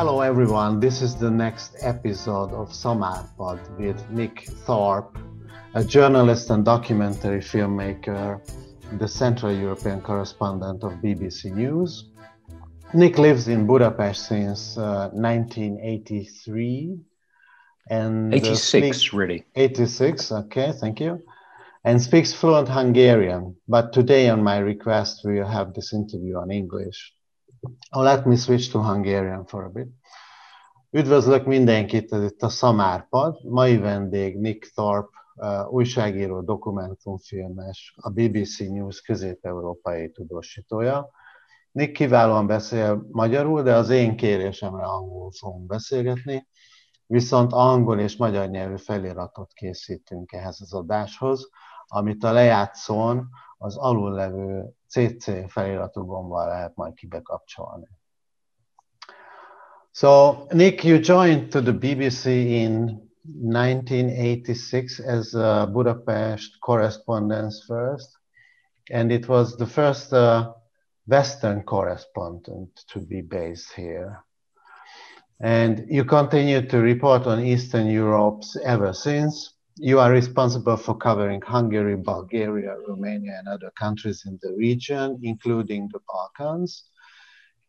Hello, everyone. This is the next episode of Szamárpad with Nick Thorpe, a journalist and documentary filmmaker, the Central European correspondent of BBC News. Nick lives in Budapest since uh, 1983 and 86 uh, really 86 okay thank you and speaks fluent hungarian but today on my request we will have this interview on english let me switch to hungarian for a bit Üdvözlök mindenkit, ez itt a Szamárpad. Mai vendég Nick Thorpe, újságíró, dokumentumfilmes, a BBC News közép-európai tudósítója. Nick kiválóan beszél magyarul, de az én kérésemre angolul fogunk beszélgetni viszont angol és magyar nyelvű feliratot készítünk ehhez az adáshoz, amit a lejátszón az alullevő CC feliratú gombbal lehet majd kibekapcsolni. So, Nick, you joined to the BBC in 1986 as a Budapest correspondence first, and it was the first uh, Western correspondent to be based here. And you continue to report on Eastern Europe ever since. You are responsible for covering Hungary, Bulgaria, Romania, and other countries in the region, including the Balkans.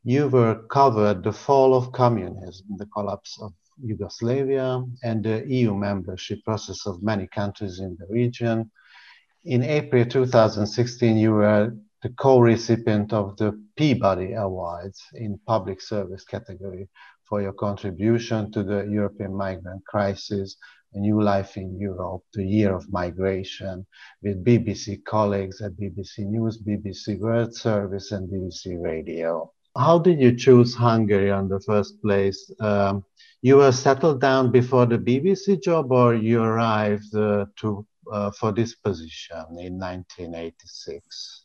You were covered the fall of communism, the collapse of Yugoslavia, and the EU membership process of many countries in the region. In April 2016, you were the co-recipient of the Peabody Awards in public service category for your contribution to the European migrant crisis, A New Life in Europe, The Year of Migration, with BBC colleagues at BBC News, BBC World Service, and BBC Radio. How did you choose Hungary in the first place? Um, you were settled down before the BBC job, or you arrived uh, to uh, for this position in 1986?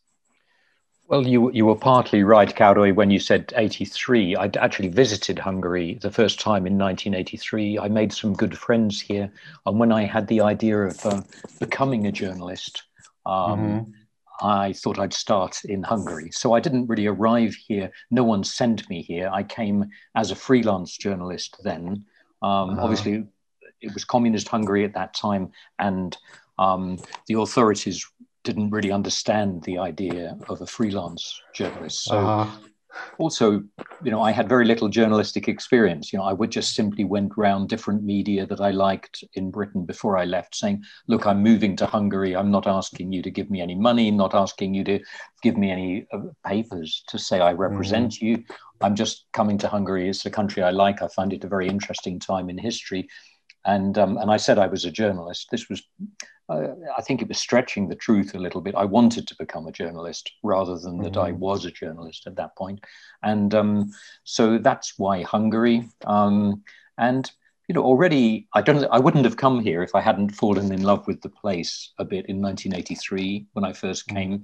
Well, you you were partly right, Cowdoy, when you said 83. I'd actually visited Hungary the first time in 1983. I made some good friends here. And when I had the idea of uh, becoming a journalist, um, mm-hmm. I thought I'd start in Hungary. So I didn't really arrive here. No one sent me here. I came as a freelance journalist then. Um, uh-huh. Obviously, it was communist Hungary at that time, and um, the authorities didn't really understand the idea of a freelance journalist. So uh-huh. also, you know, I had very little journalistic experience. You know, I would just simply went round different media that I liked in Britain before I left, saying, "Look, I'm moving to Hungary. I'm not asking you to give me any money, not asking you to give me any uh, papers to say I represent mm-hmm. you. I'm just coming to Hungary. It's a country I like. I find it a very interesting time in history." And, um, and I said I was a journalist. This was uh, I think it was stretching the truth a little bit. I wanted to become a journalist rather than mm-hmm. that I mm-hmm. was a journalist at that point. And um, so that's why Hungary. Um, and you know, already I don't. I wouldn't have come here if I hadn't fallen in love with the place a bit in 1983 when I first mm-hmm. came.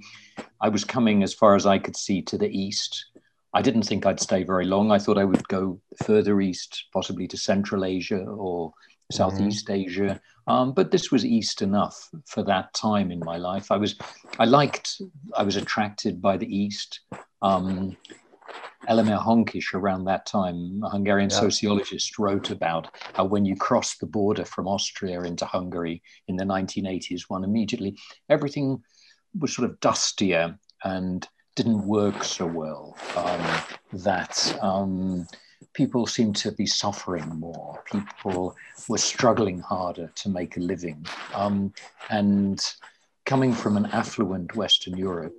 I was coming as far as I could see to the east. I didn't think I'd stay very long. I thought I would go further east, possibly to Central Asia or Southeast mm-hmm. Asia. Um, but this was East enough for that time in my life. I was, I liked, I was attracted by the East. Um, Elemér Hankiss around that time, a Hungarian yeah. sociologist, wrote about how when you cross the border from Austria into Hungary in the 1980s, one immediately, everything was sort of dustier and didn't work so well. Um, that um, people seemed to be suffering more. People were struggling harder to make a living. Um, and coming from an affluent Western Europe,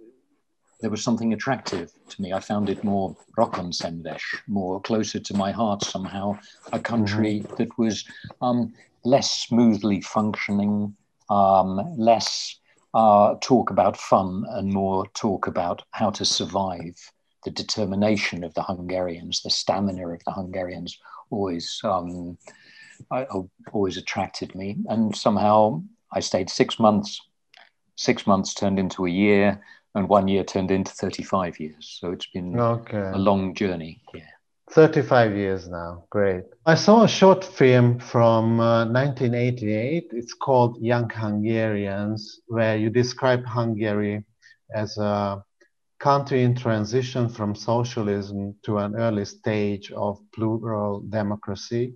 there was something attractive to me. I found it more Rokonszenves, more closer to my heart somehow, a country mm-hmm. that was um, less smoothly functioning, um, less uh, talk about fun and more talk about how to survive the determination of the Hungarians, the stamina of the Hungarians, always um, I, always attracted me. And somehow I stayed six months. Six months turned into a year, and one year turned into 35 years. So it's been okay. a long journey. Yeah. 35 years now. Great. I saw a short film from uh, 1988. It's called Young Hungarians, where you describe Hungary as a country in transition from socialism to an early stage of plural democracy,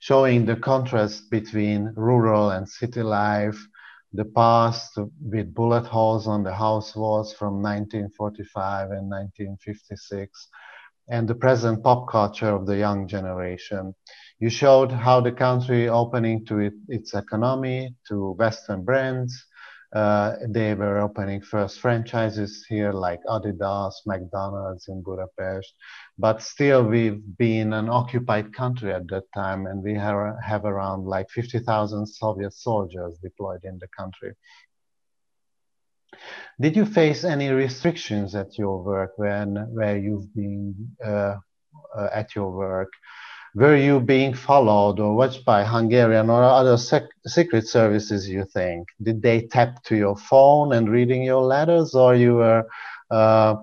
showing the contrast between rural and city life, the past with bullet holes on the house walls from 1945 and 1956, and the present pop culture of the young generation. You showed how the country opening to it, its economy, to Western brands, uh, they were opening first franchises here like Adidas, McDonald's in Budapest. But still, we've been an occupied country at that time, and we have, have around like 50,000 Soviet soldiers deployed in the country. Did you face any restrictions at your work when where you've been uh, uh, at your work? Were you being followed or watched by Hungarian or other sec- secret services? You think did they tap to your phone and reading your letters, or you were uh,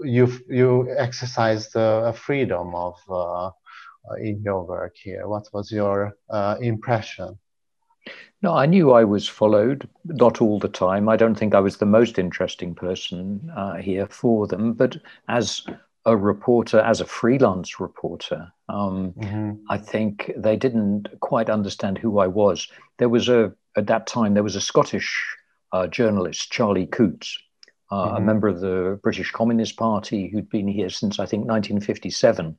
you you exercised a freedom of uh, in your work here? What was your uh, impression? No, I knew I was followed, not all the time. I don't think I was the most interesting person uh, here for them, but as a reporter, as a freelance reporter, um, mm-hmm. I think they didn't quite understand who I was. There was a at that time there was a Scottish uh, journalist, Charlie Coutts, uh, mm-hmm. a member of the British Communist Party who'd been here since I think 1957,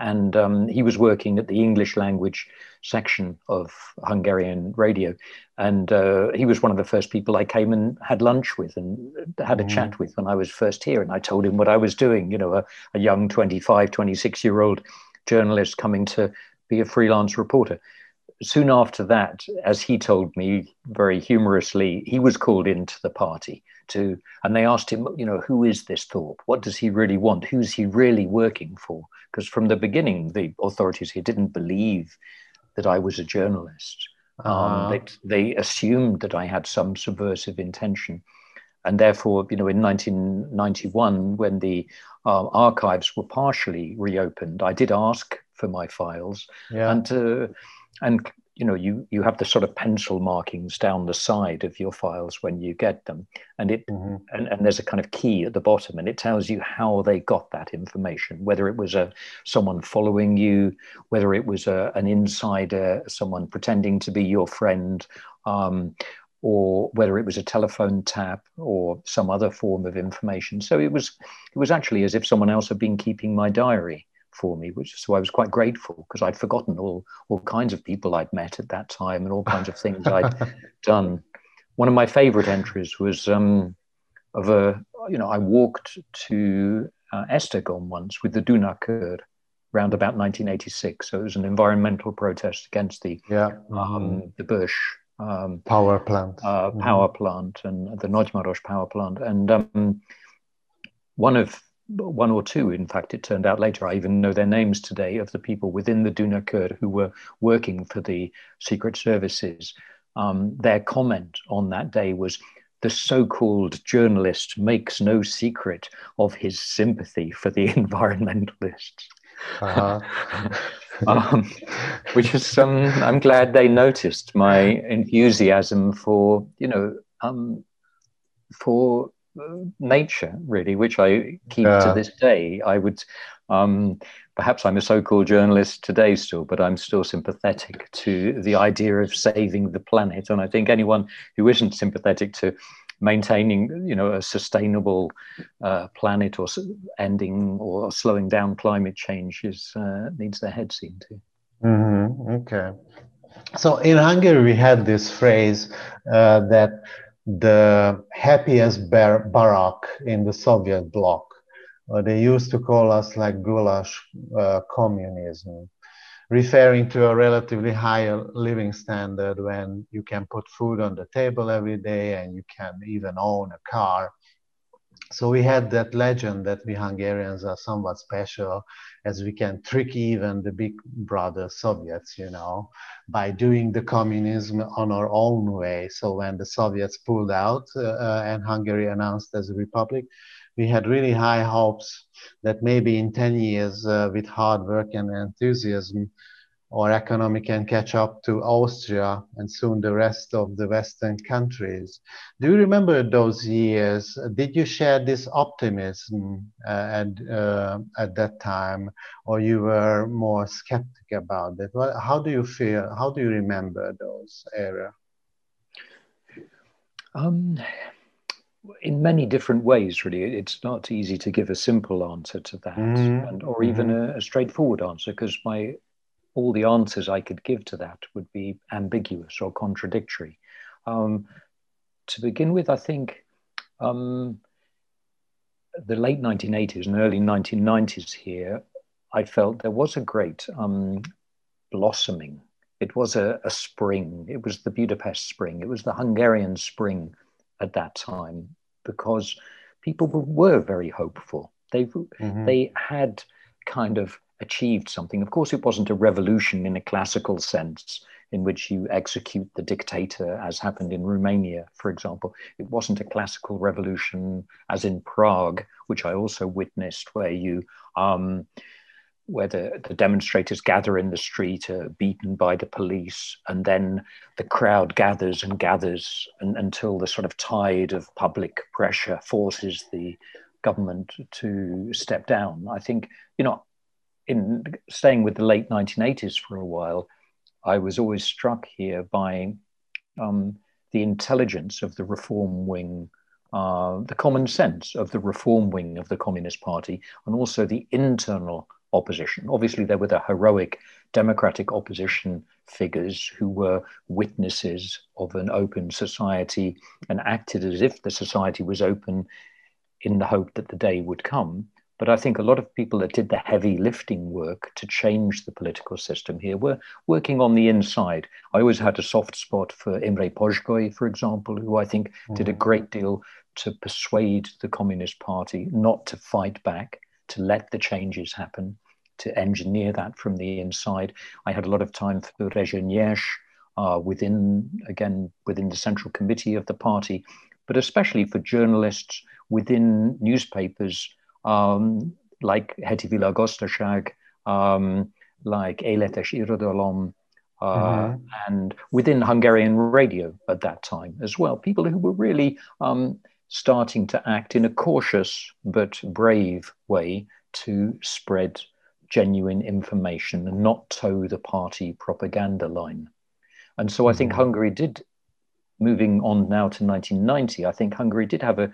and um, he was working at the English language section of Hungarian radio, and uh, he was one of the first people I came and had lunch with and had a mm. chat with when I was first here, and I told him what I was doing. You know, a, a young 25, 26 year old journalist coming to be a freelance reporter. Soon after that, as he told me very humorously, he was called into the party to, and they asked him, you know, who is this Thorpe? What does he really want? Who's he really working for? Because from the beginning, the authorities here didn't believe that I was a journalist. Um, uh-huh. they, they assumed that I had some subversive intention. And therefore, you know, in 1991, when the uh, archives were partially reopened, I did ask for my files, yeah. and uh, and you know you you have the sort of pencil markings down the side of your files when you get them and it mm-hmm. and, and there's a kind of key at the bottom and it tells you how they got that information whether it was a someone following you whether it was a, an insider someone pretending to be your friend um, or whether it was a telephone tap or some other form of information so it was it was actually as if someone else had been keeping my diary for me, which so I was quite grateful because I'd forgotten all all kinds of people I'd met at that time and all kinds of things I'd done. One of my favorite entries was um, of a you know I walked to uh, Esztergom once with the Dunakör around about 1986. So it was an environmental protest against the yeah. um, mm-hmm. the Bős um, power plant, uh, mm-hmm. power plant, and the Nagymaros power plant. And um, one of one or two, in fact, it turned out later, I even know their names today, of the people within the Dunakör who were working for the secret services. Um, their comment on that day was the so called journalist makes no secret of his sympathy for the environmentalists. Uh-huh. um, which is, um, I'm glad they noticed my enthusiasm for, you know, um, for nature, really, which I keep yeah. to this day. I would, um, perhaps I'm a so called journalist today still, but I'm still sympathetic to the idea of saving the planet. And I think anyone who isn't sympathetic to maintaining you know a sustainable uh, planet or ending or slowing down climate change is uh, needs their head seen to mm-hmm. okay so in hungary we had this phrase uh, that the happiest bar- barack in the Soviet bloc. Uh, they used to call us like goulash uh, communism, referring to a relatively higher living standard when you can put food on the table every day and you can even own a car so we had that legend that we Hungarians are somewhat special as we can trick even the big brother Soviets, you know, by doing the communism on our own way. So when the Soviets pulled out uh, uh, and Hungary announced as a republic, we had really high hopes that maybe in 10 years uh, with hard work and enthusiasm, or economy can catch up to Austria and soon the rest of the Western countries. Do you remember those years? Did you share this optimism uh, at, uh, at that time, or you were more skeptic about it? Well, how do you feel? How do you remember those era? Um, in many different ways, really. It's not easy to give a simple answer to that, mm-hmm. and or even mm-hmm. a, a straightforward answer, because my all the answers I could give to that would be ambiguous or contradictory. Um, to begin with, I think um, the late 1980s and early 1990s here, I felt there was a great um, blossoming. It was a, a, spring. It was the Budapest spring. It was the Hungarian spring at that time because people were very hopeful. They, mm-hmm. they had kind of achieved something. Of course, it wasn't a revolution in a classical sense in which you execute the dictator, as happened in Romania, for example. It wasn't a classical revolution, as in Prague, which I also witnessed, where you um, where the, the demonstrators gather in the street, are beaten by the police, and then the crowd gathers and gathers and, until the sort of tide of public pressure forces the government to step down. I think, you know, in staying with the late 1980s for a while, I was always struck here by um, the intelligence of the reform wing, uh, the common sense of the reform wing of the Communist Party, and also the internal opposition. Obviously, there were the heroic democratic opposition figures who were witnesses of an open society and acted as if the society was open in the hope that the day would come. But I think a lot of people that did the heavy lifting work to change the political system here were working on the inside. I always had a soft spot for Imre Pozsgay, for example, who I think mm. did a great deal to persuade the Communist Party not to fight back, to let the changes happen, to engineer that from the inside. I had a lot of time for Rezső uh, within, again, within the central committee of the party, but especially for journalists within newspapers um, like Heti Világgazdaság, um, like Élet és Irodalom, uh, mm-hmm. and within Hungarian radio at that time as well. People who were really um, starting to act in a cautious but brave way to spread genuine information and not toe the party propaganda line. And so I think mm-hmm. Hungary did, moving on now to 1990, I think Hungary did have a,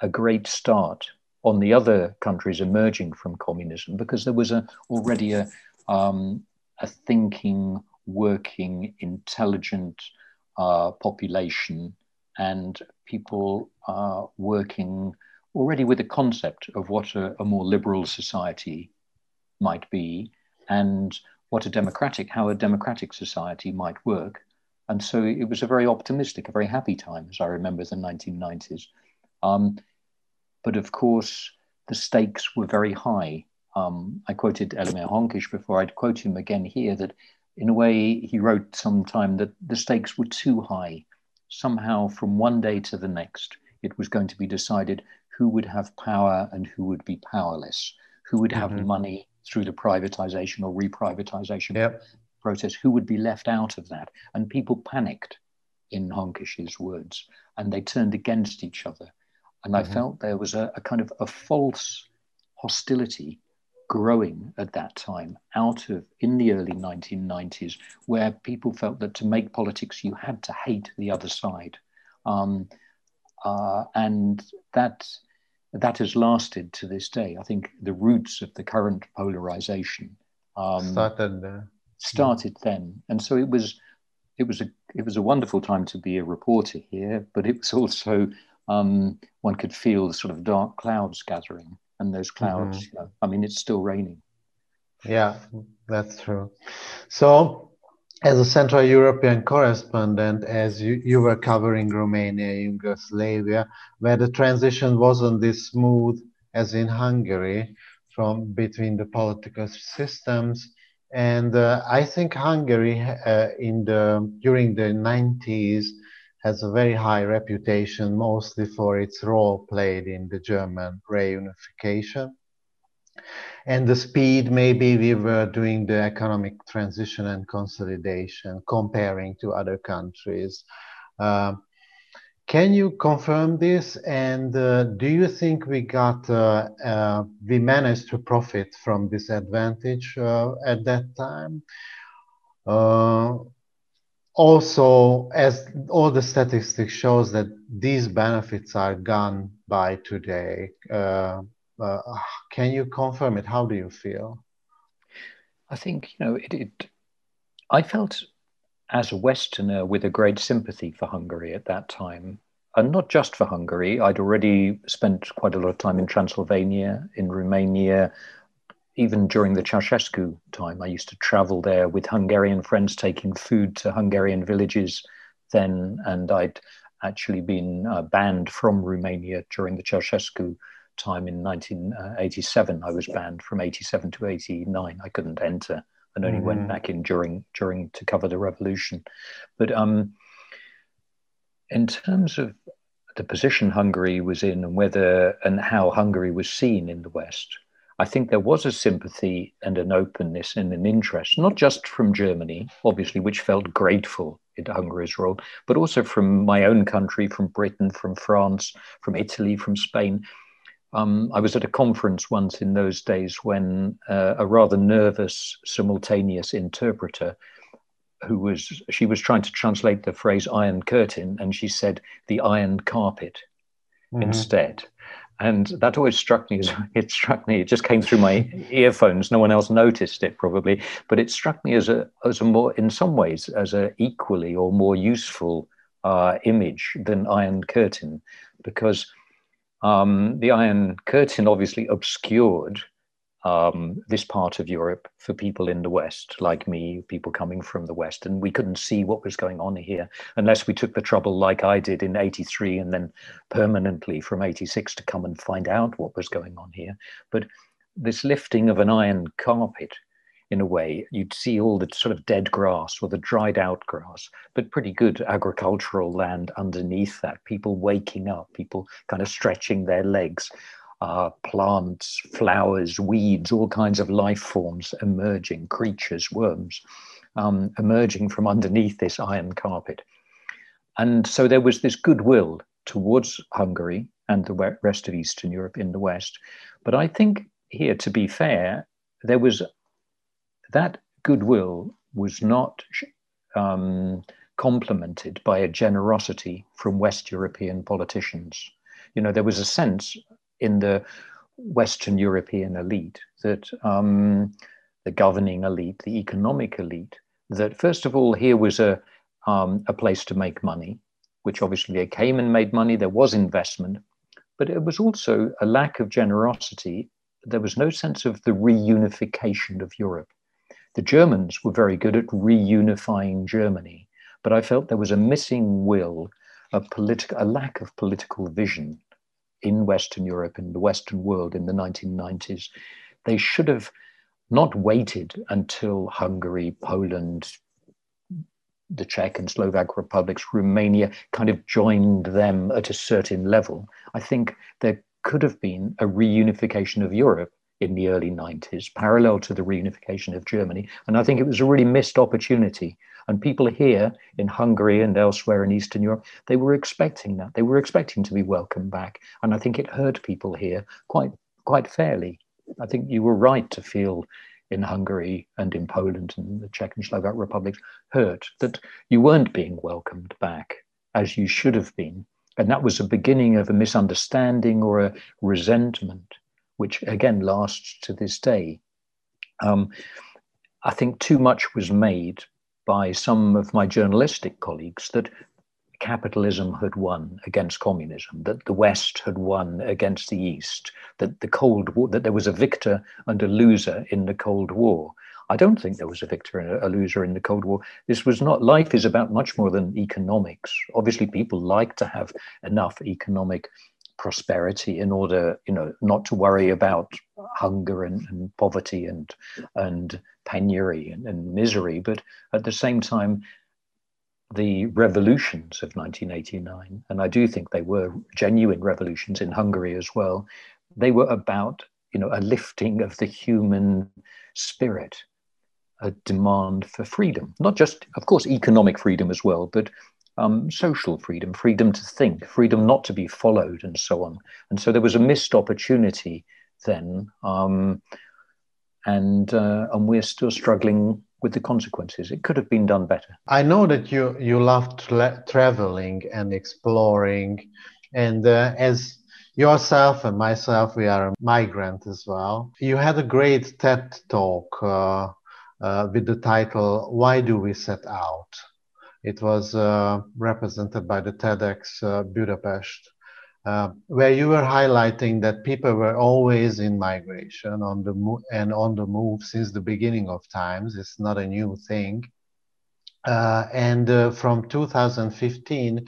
a great start on the other countries emerging from communism because there was a, already a, um, a thinking, working, intelligent uh, population and people uh, working already with a concept of what a, a, more liberal society might be and what a democratic, how a democratic society might work. And so it was a very optimistic, a very happy time, as I remember the 1990s. Um, but of course, the stakes were very high. Um, I quoted Elmer Hankiss before. I'd quote him again here that, in a way, he wrote sometime that the stakes were too high. Somehow, from one day to the next, it was going to be decided who would have power and who would be powerless, who would have mm-hmm. money through the privatization or reprivatization yep. process, who would be left out of that. And people panicked, in Hankiss's words, and they turned against each other. And mm-hmm. I felt there was a, a kind of a false hostility growing at that time out of in the early 1990s where people felt that to make politics you had to hate the other side. Um, uh, and that that has lasted to this day. I think the roots of the current polarization um, started uh, started then. And so it was it was a it was a wonderful time to be a reporter here but it was also um, one could feel the sort of dark clouds gathering, and those clouds. Mm-hmm. You know, I mean, it's still raining. Yeah, that's true. So, as a Central European correspondent, as you, you were covering Romania, Yugoslavia, where the transition wasn't this smooth as in Hungary from between the political systems. And uh, I think Hungary uh, in the during the 90s has a very high reputation, mostly for its role played in the German reunification. and the speed maybe we were doing the economic transition and consolidation comparing to other countries. Uh, can you confirm this? And uh, do you think we got uh, uh we managed to profit from this advantage uh, at that time? Uh, also, as all the statistics shows that these benefits are gone by today. can you confirm it? How do you feel? I think you know it, it I felt as a Westerner with a great sympathy for Hungary at that time. And not just for Hungary. I'd already spent quite a lot of time in Transylvania, in Romania. Even during the Ceausescu time, I used to travel there with Hungarian friends, taking food to Hungarian villages then. And I'd actually been uh, banned from Romania during the Ceausescu time in 1987. I was banned from 87 to 89. I couldn't enter and only mm-hmm. went back in during during to cover the revolution. But um, in terms of the position Hungary was in and whether and how Hungary was seen in the West, I think there was a sympathy and an openness and an interest, not just from Germany, obviously, which felt grateful into Hungary's role, but also from my own country, from Britain, from France, from Italy, from Spain. Um, I was at a conference once in those days when uh, a rather nervous simultaneous interpreter who was she was trying to translate the phrase iron curtain and she said the iron carpet mm-hmm. instead and that always struck me as it struck me it just came through my earphones. No one else noticed it probably. But it struck me as a as a more in some ways as a equally or more useful uh, image than iron curtain. Because um, the Iron Curtain obviously obscured um, this part of Europe for people in the West, like me, people coming from the West. And we couldn't see what was going on here unless we took the trouble, like I did in 83 and then permanently from 86 to come and find out what was going on here. But this lifting of an iron carpet in a way. You'd see all the sort of dead grass or the dried out grass, but pretty good agricultural land underneath that. People waking up, people kind of stretching their legs, uh, plants, flowers, weeds, all kinds of life forms emerging, creatures, worms, um, emerging from underneath this iron carpet. And so there was this goodwill towards Hungary and the rest of Eastern Europe in the West. But I think here, to be fair, there was that goodwill was not um, complemented by a generosity from West European politicians. You know, there was a sense in the Western European elite that um, the governing elite, the economic elite, that first of all, here was a, um, a place to make money, which obviously they came and made money, there was investment, but it was also a lack of generosity. There was no sense of the reunification of Europe. The Germans were very good at reunifying Germany, but I felt there was a missing will, a, politi- a lack of political vision in Western Europe, in the Western world in the 1990s. They should have not waited until Hungary, Poland, the Czech and Slovak republics, Romania kind of joined them at a certain level. I think there could have been a reunification of Europe in the early 90s, parallel to the reunification of Germany. And I think it was a really missed opportunity. And people here in Hungary and elsewhere in Eastern Europe, they were expecting that. They were expecting to be welcomed back. And I think it hurt people here quite quite fairly. I think you were right to feel in Hungary and in Poland and the Czech and Slovak republics hurt that you weren't being welcomed back as you should have been. And that was a beginning of a misunderstanding or a resentment which again lasts to this day. Um, I think too much was made by some of my journalistic colleagues that capitalism had won against communism, that the West had won against the East, that the Cold War, that there was a victor and a loser in the Cold War. I don't think there was a victor and a loser in the Cold War. This was not, life is about much more than economics. Obviously, people like to have enough economic prosperity in order, you know, not to worry about hunger and, and poverty and and penury and, and misery, but at the same time, the revolutions of 1989, and I do think they were genuine revolutions in Hungary as well, they were about you know, a lifting of the human spirit, a demand for freedom, not just, of course, economic freedom as well, but um, social freedom, freedom to think, freedom not to be followed, and so on. And so there was a missed opportunity then, um, and uh, and we're still struggling with the consequences. It could have been done better. I know that you you love tra- traveling and exploring, and uh, as yourself and myself, we are a migrant as well. You had a great TED talk uh, uh, with the title "Why Do We Set Out." It was uh, represented by the TEDx uh, Budapest, uh, where you were highlighting that people were always in migration on the mo- and on the move since the beginning of times. It's not a new thing. And from 2015,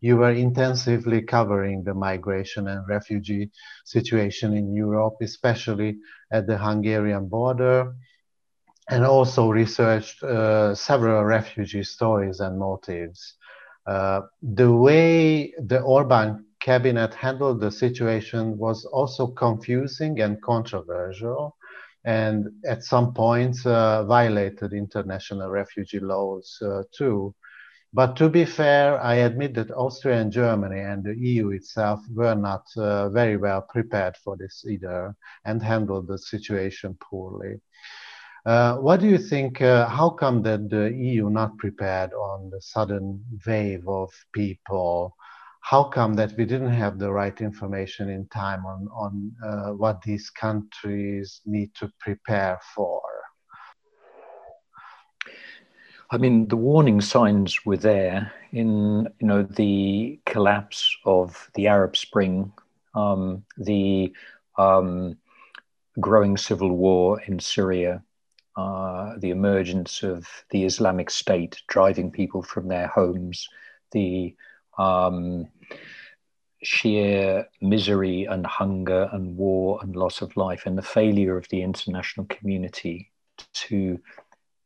you were intensively covering the migration and refugee situation in Europe, especially at the Hungarian border and also researched uh, several refugee stories and motives. Uh, the way the Orban cabinet handled the situation was also confusing and controversial, and at some points uh, violated international refugee laws uh, too. But to be fair, I admit that Austria and Germany and the EU itself were not uh, very well prepared for this either and handled the situation poorly. Uh, what do you think? Uh, how come that the EU not prepared on the sudden wave of people? How come that we didn't have the right information in time on on uh, what these countries need to prepare for? I mean, the warning signs were there in you know the collapse of the Arab Spring, um, the um, growing civil war in Syria, uh, the emergence of the Islamic State driving people from their homes, the um, sheer misery and hunger and war and loss of life, and the failure of the international community to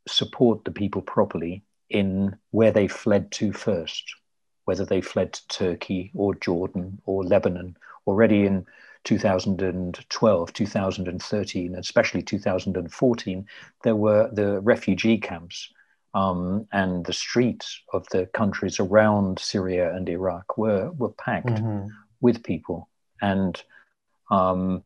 support the people properly in where they fled to first, whether they fled to Turkey or Jordan or Lebanon. Already in 2012, 2013, especially 2014, there were the refugee camps um, and the streets of the countries around Syria and Iraq were, were packed mm-hmm. with people. And um,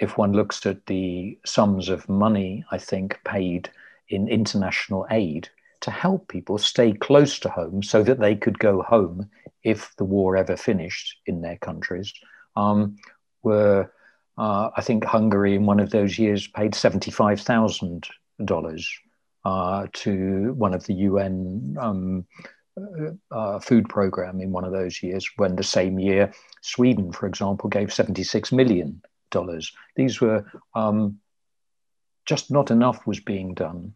if one looks at the sums of money, I think, paid in international aid to help people stay close to home so that they could go home if the war ever finished in their countries, um, were, uh, I think Hungary in one of those years paid $75,000 uh, to one of the UN um, uh, uh, food program in one of those years, when the same year Sweden, for example, gave $76 million. These were um, just not enough was being done.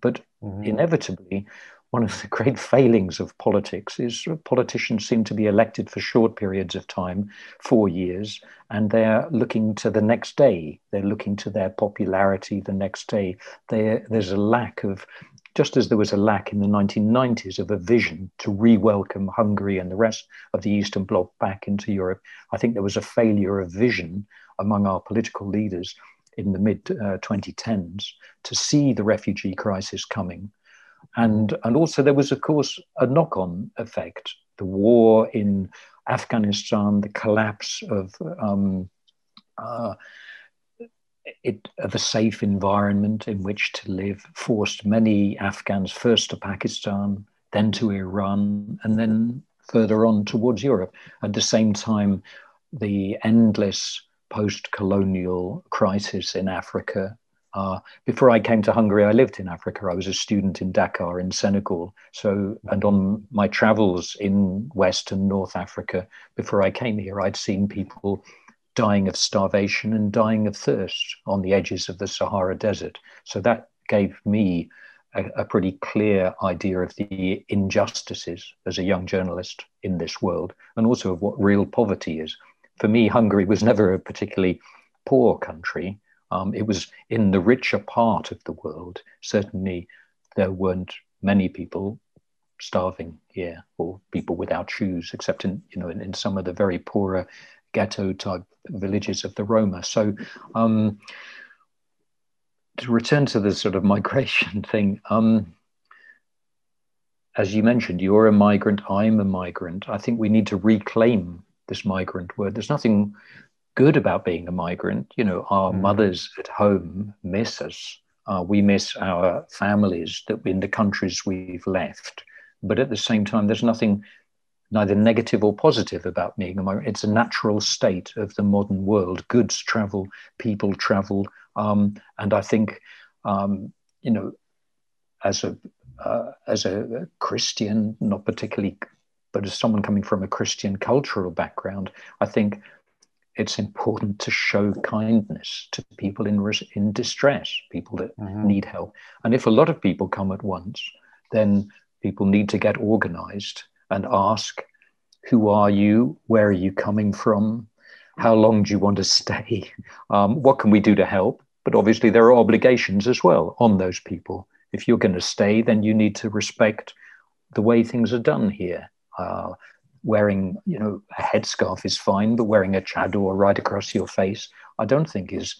But mm-hmm. inevitably, one of the great failings of politics is politicians seem to be elected for short periods of time, four years, and they're looking to the next day. They're looking to their popularity the next day. There, there's a lack of, just as there was a lack in the 1990s of a vision to re welcome Hungary and the rest of the Eastern Bloc back into Europe, I think there was a failure of vision among our political leaders in the mid uh, 2010s to see the refugee crisis coming and, and also, there was, of course, a knock on effect the war in Afghanistan, the collapse of, um, uh, it, of a safe environment in which to live, forced many Afghans first to Pakistan, then to Iran, and then further on towards Europe. At the same time, the endless post colonial crisis in Africa uh, before I came to Hungary, I lived in Africa. I was a student in Dakar in Senegal. So, and on my travels in West and North Africa, before I came here, I'd seen people dying of starvation and dying of thirst on the edges of the Sahara Desert. So that gave me a, a pretty clear idea of the injustices as a young journalist in this world, and also of what real poverty is. For me, Hungary was never a particularly poor country um, it was in the richer part of the world. Certainly, there weren't many people starving here or people without shoes, except in you know in, in some of the very poorer ghetto type villages of the Roma. So, um, to return to the sort of migration thing, um, as you mentioned, you're a migrant, I'm a migrant. I think we need to reclaim this migrant word. There's nothing good about being a migrant. You know, our mm. mothers at home miss us. Uh, we miss our families that in the countries we've left. But at the same time, there's nothing neither negative or positive about being a migrant. It's a natural state of the modern world. Goods travel, people travel, um, and I think, um, you know, as a uh, as a Christian, not particularly, but as someone coming from a Christian cultural background, I think it's important to show kindness to people in in distress, people that mm-hmm. need help. And if a lot of people come at once, then people need to get organized and ask, "Who are you? Where are you coming from? How long do you want to stay? Um, what can we do to help?" But obviously, there are obligations as well on those people. If you're going to stay, then you need to respect the way things are done here. Uh, wearing, you know, a headscarf is fine, but wearing a chador right across your face, I don't think is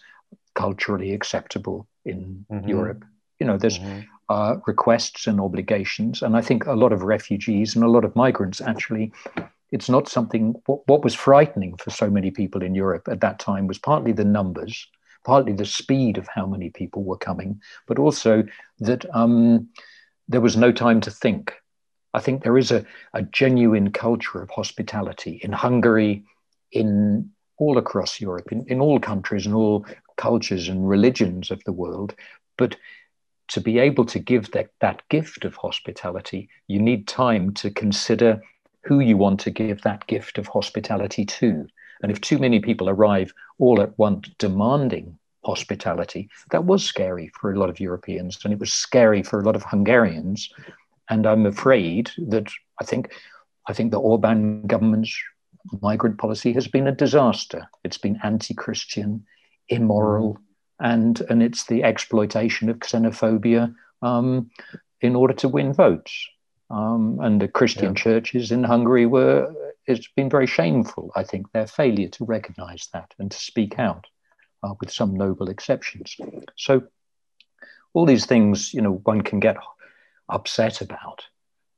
culturally acceptable in mm-hmm. Europe. You know, there's mm-hmm. uh, requests and obligations, and I think a lot of refugees and a lot of migrants actually. It's not something. What, what was frightening for so many people in Europe at that time was partly the numbers, partly the speed of how many people were coming, but also that um, there was no time to think. I think there is a, a genuine culture of hospitality in Hungary, in all across Europe, in, in all countries and all cultures and religions of the world. But to be able to give that, that gift of hospitality, you need time to consider who you want to give that gift of hospitality to. And if too many people arrive all at once demanding hospitality, that was scary for a lot of Europeans. And it was scary for a lot of Hungarians and I'm afraid that I think I think the Orban government's migrant policy has been a disaster. It's been anti-Christian, immoral, mm. and and it's the exploitation of xenophobia um, in order to win votes. Um, and the Christian yeah. churches in Hungary were it's been very shameful. I think their failure to recognise that and to speak out, uh, with some noble exceptions. So all these things, you know, one can get upset about.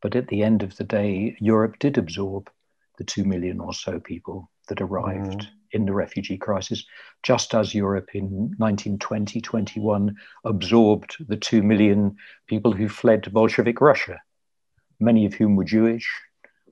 But at the end of the day, Europe did absorb the two million or so people that arrived mm. in the refugee crisis, just as Europe in 1920 21 absorbed the two million people who fled Bolshevik Russia, many of whom were Jewish,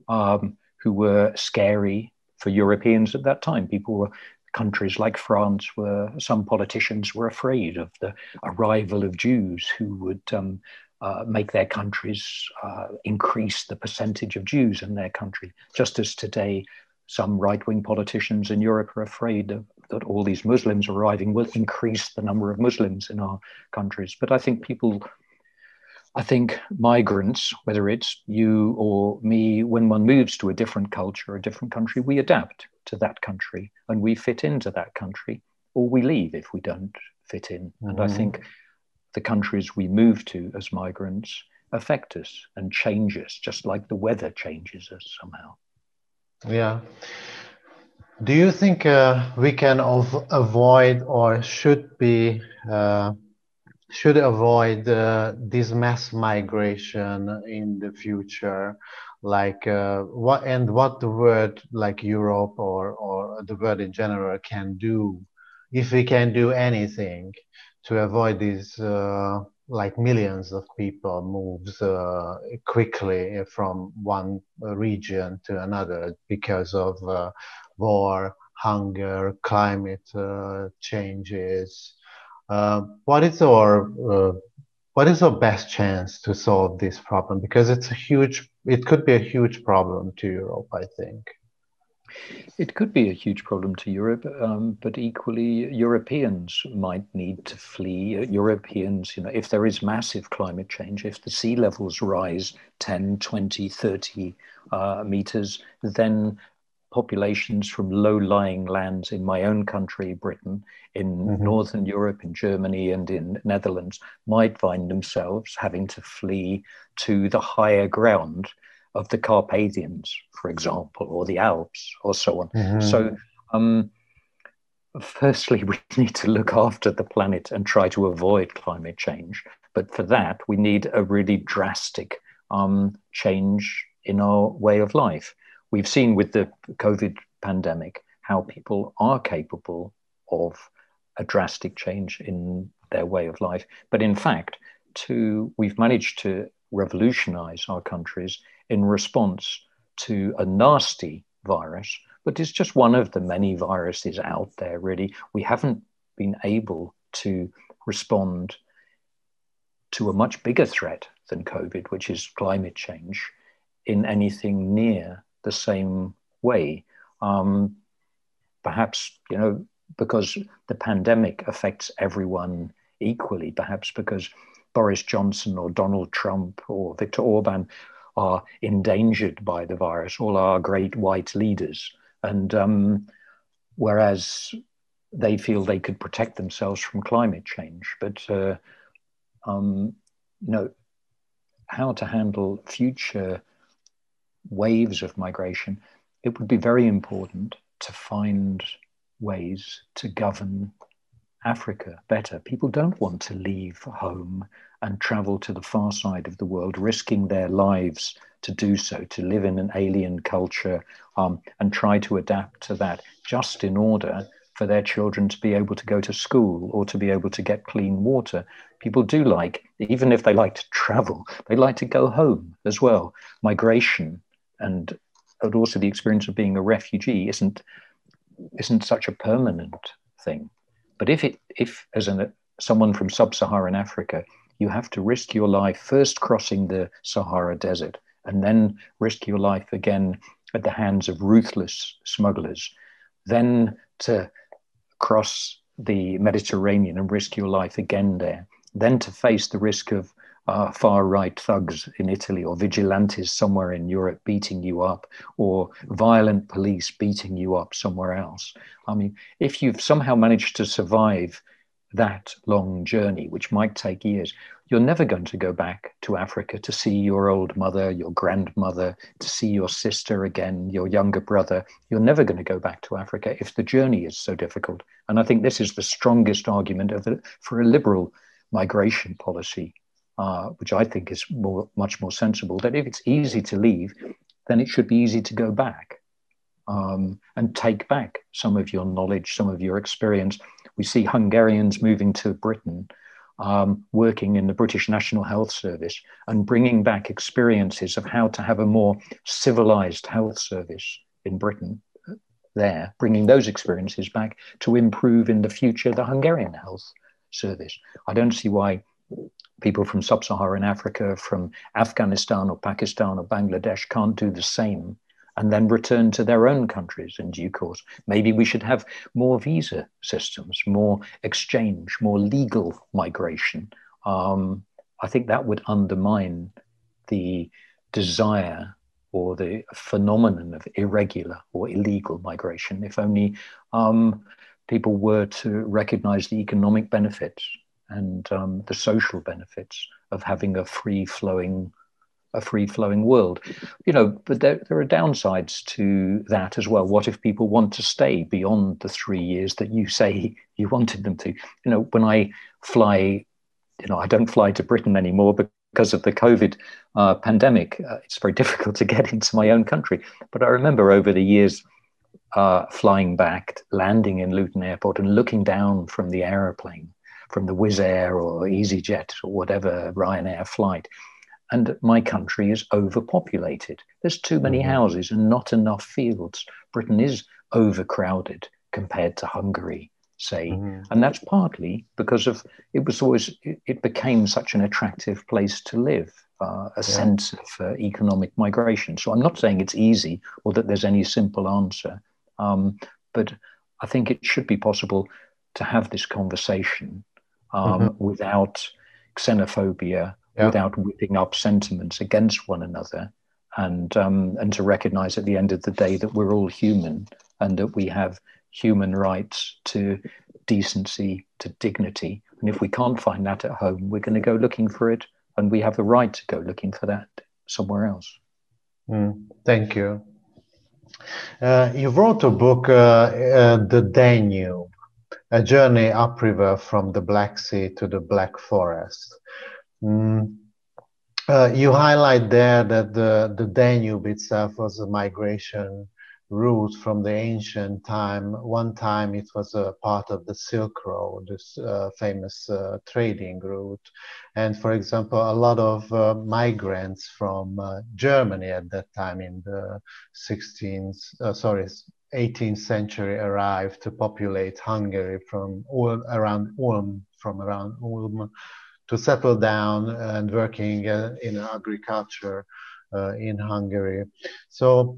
um, who were scary for Europeans at that time. People were countries like France, where some politicians were afraid of the arrival of Jews who would um, uh, make their countries uh, increase the percentage of Jews in their country, just as today some right wing politicians in Europe are afraid of, that all these Muslims arriving will increase the number of Muslims in our countries. But I think people, I think migrants, whether it's you or me, when one moves to a different culture, a different country, we adapt to that country and we fit into that country, or we leave if we don't fit in. Mm-hmm. And I mm-hmm. think the countries we move to as migrants affect us and change us, just like the weather changes us somehow. Yeah. Do you think uh, we can av- avoid or should be uh, should avoid uh, this mass migration in the future? Like uh, what and what the word like Europe or or the world in general can do, if we can do anything to avoid these uh, like millions of people moves uh, quickly from one region to another because of uh, war, hunger, climate uh, changes. Uh, what is our uh, what is our best chance to solve this problem? Because it's a huge, it could be a huge problem to Europe, I think. It could be a huge problem to Europe, um, but equally, Europeans might need to flee. Europeans, you know, if there is massive climate change, if the sea levels rise 10, 20, 30 uh, meters, then populations from low lying lands in my own country, Britain, in mm-hmm. Northern Europe, in Germany, and in Netherlands might find themselves having to flee to the higher ground of the Carpathians, for example, or the Alps, or so on. Mm-hmm. So, um, firstly, we need to look after the planet and try to avoid climate change. But for that, we need a really drastic um, change in our way of life. We've seen with the COVID pandemic how people are capable of a drastic change in their way of life. But in fact, to, we've managed to revolutionize our countries in response to a nasty virus, but it's just one of the many viruses out there, really. We haven't been able to respond to a much bigger threat than COVID, which is climate change, in anything near the same way. Um, perhaps, you know, because the pandemic affects everyone equally, perhaps because Boris Johnson or Donald Trump or Viktor Orban are endangered by the virus, all our great white leaders. And um, whereas they feel they could protect themselves from climate change, but uh, um, know, how to handle future waves of migration, it would be very important to find ways to govern Africa better. People don't want to leave home and travel to the far side of the world, risking their lives to do so, to live in an alien culture um, and try to adapt to that just in order for their children to be able to go to school or to be able to get clean water. People do like, even if they like to travel, they like to go home as well. Migration and, and also the experience of being a refugee isn't isn't such a permanent thing. But if it if as an someone from sub-Saharan Africa, you have to risk your life first crossing the Sahara Desert and then risk your life again at the hands of ruthless smugglers, then to cross the Mediterranean and risk your life again there, then to face the risk of uh, far right thugs in Italy or vigilantes somewhere in Europe beating you up or violent police beating you up somewhere else. I mean, if you've somehow managed to survive that long journey, which might take years, you're never going to go back to Africa to see your old mother, your grandmother, to see your sister again, your younger brother. You're never going to go back to Africa if the journey is so difficult. And I think this is the strongest argument the, for a liberal migration policy, uh, which I think is more, much more sensible. That if it's easy to leave, then it should be easy to go back. Um, and take back some of your knowledge, some of your experience. We see Hungarians moving to Britain um, working in the British National Health Service and bringing back experiences of how to have a more civilized health service in Britain uh, there, bringing those experiences back to improve in the future the Hungarian health service. I don't see why people from sub Saharan Africa, from Afghanistan or Pakistan or Bangladesh can't do the same and then return to their own countries in due course. Maybe we should have more visa systems, more exchange, more legal migration. Um, I think that would undermine the desire or the phenomenon of irregular or illegal migration if only um, people were to recognize the economic benefits and um, the social benefits of having a free flowing a free flowing world. You know, but there, there are downsides to that as well. What if people want to stay beyond the three years that you say you wanted them to? You know, when I fly, you know, I don't fly to Britain anymore because of the COVID uh, pandemic. Uh, it's very difficult to get into my own country. But I remember over the years uh, flying back, landing in Luton Airport and looking down from the aeroplane, from the Wizz Air or EasyJet or whatever Ryanair flight and my country is overpopulated. There's too many mm-hmm. houses and not enough fields. Britain is overcrowded compared to Hungary, say, mm-hmm. and that's partly because of it was always it, became such an attractive place to live. Uh, a yeah. sense of uh, economic migration. So I'm not saying it's easy or that there's any simple answer, um, but I think it should be possible to have this conversation um, mm-hmm. without xenophobia yeah. without whipping up sentiments against one another and um, and to recognize at the end of the day that we're all human and that we have human rights to decency to dignity and if we can't find that at home we're going to go looking for it and we have the right to go looking for that somewhere else mm, thank you uh, you wrote a book uh, uh, the danube a journey upriver from the Black Sea to the Black Forest. Mm. Uh, you highlight there that the, the Danube itself was a migration route from the ancient time. One time it was a part of the Silk Road, this uh, famous uh, trading route. And for example, a lot of uh, migrants from uh, Germany at that time in the 16th, uh, sorry, 18th century arrived to populate Hungary from all around Ulm, from around Ulm to settle down and working uh, in agriculture uh, in Hungary. So,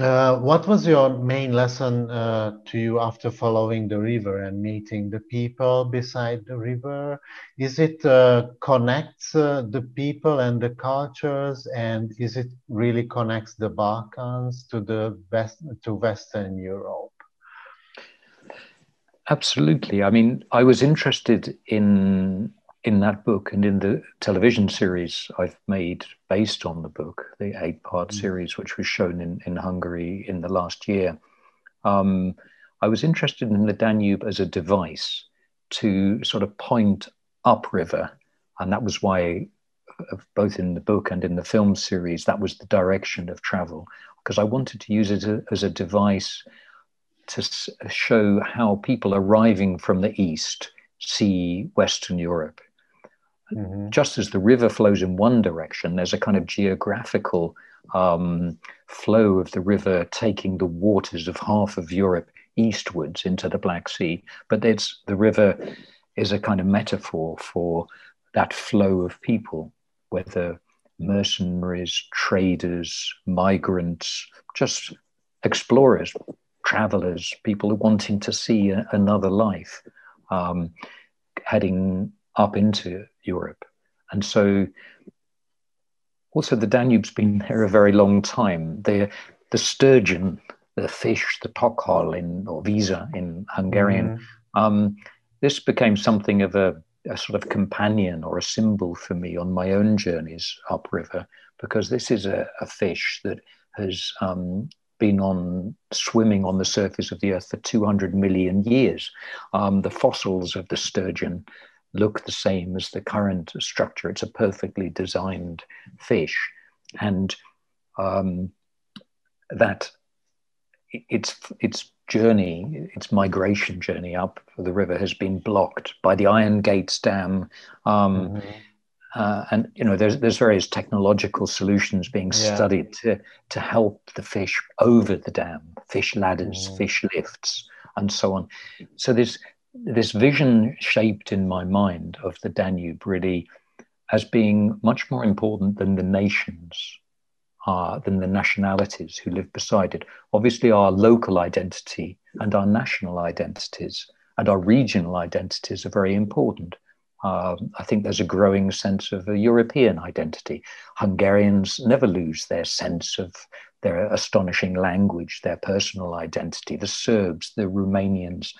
uh, what was your main lesson uh, to you after following the river and meeting the people beside the river? Is it uh, connects uh, the people and the cultures, and is it really connects the Balkans to the west to Western Europe? Absolutely. I mean, I was interested in in that book and in the television series I've made based on the book, the eight part mm. series, which was shown in, in Hungary in the last year, um, I was interested in the Danube as a device to sort of point upriver. And that was why, both in the book and in the film series, that was the direction of travel, because I wanted to use it as a device to show how people arriving from the East see Western Europe Mm-hmm. Just as the river flows in one direction, there's a kind of geographical um, flow of the river taking the waters of half of Europe eastwards into the Black Sea. But it's, the river is a kind of metaphor for that flow of people, whether mercenaries, traders, migrants, just explorers, travelers, people wanting to see a, another life, um, heading up into Europe. And so also the Danube's been there a very long time. The, the sturgeon, the fish, the tokhal in or viza in Hungarian, mm. um, this became something of a, a sort of companion or a symbol for me on my own journeys upriver, because this is a, a fish that has um, been on swimming on the surface of the earth for 200 million years. Um, the fossils of the sturgeon look the same as the current structure. It's a perfectly designed fish. And um, that its its journey, its migration journey up the river has been blocked by the Iron Gates Dam. Um, mm-hmm. uh, and you know, there's there's various technological solutions being yeah. studied to to help the fish over the dam, fish ladders, mm. fish lifts, and so on. So there's this vision shaped in my mind of the Danube really as being much more important than the nations, uh, than the nationalities who live beside it. Obviously, our local identity and our national identities and our regional identities are very important. Uh, I think there's a growing sense of a European identity. Hungarians never lose their sense of their astonishing language, their personal identity. The Serbs, the Romanians,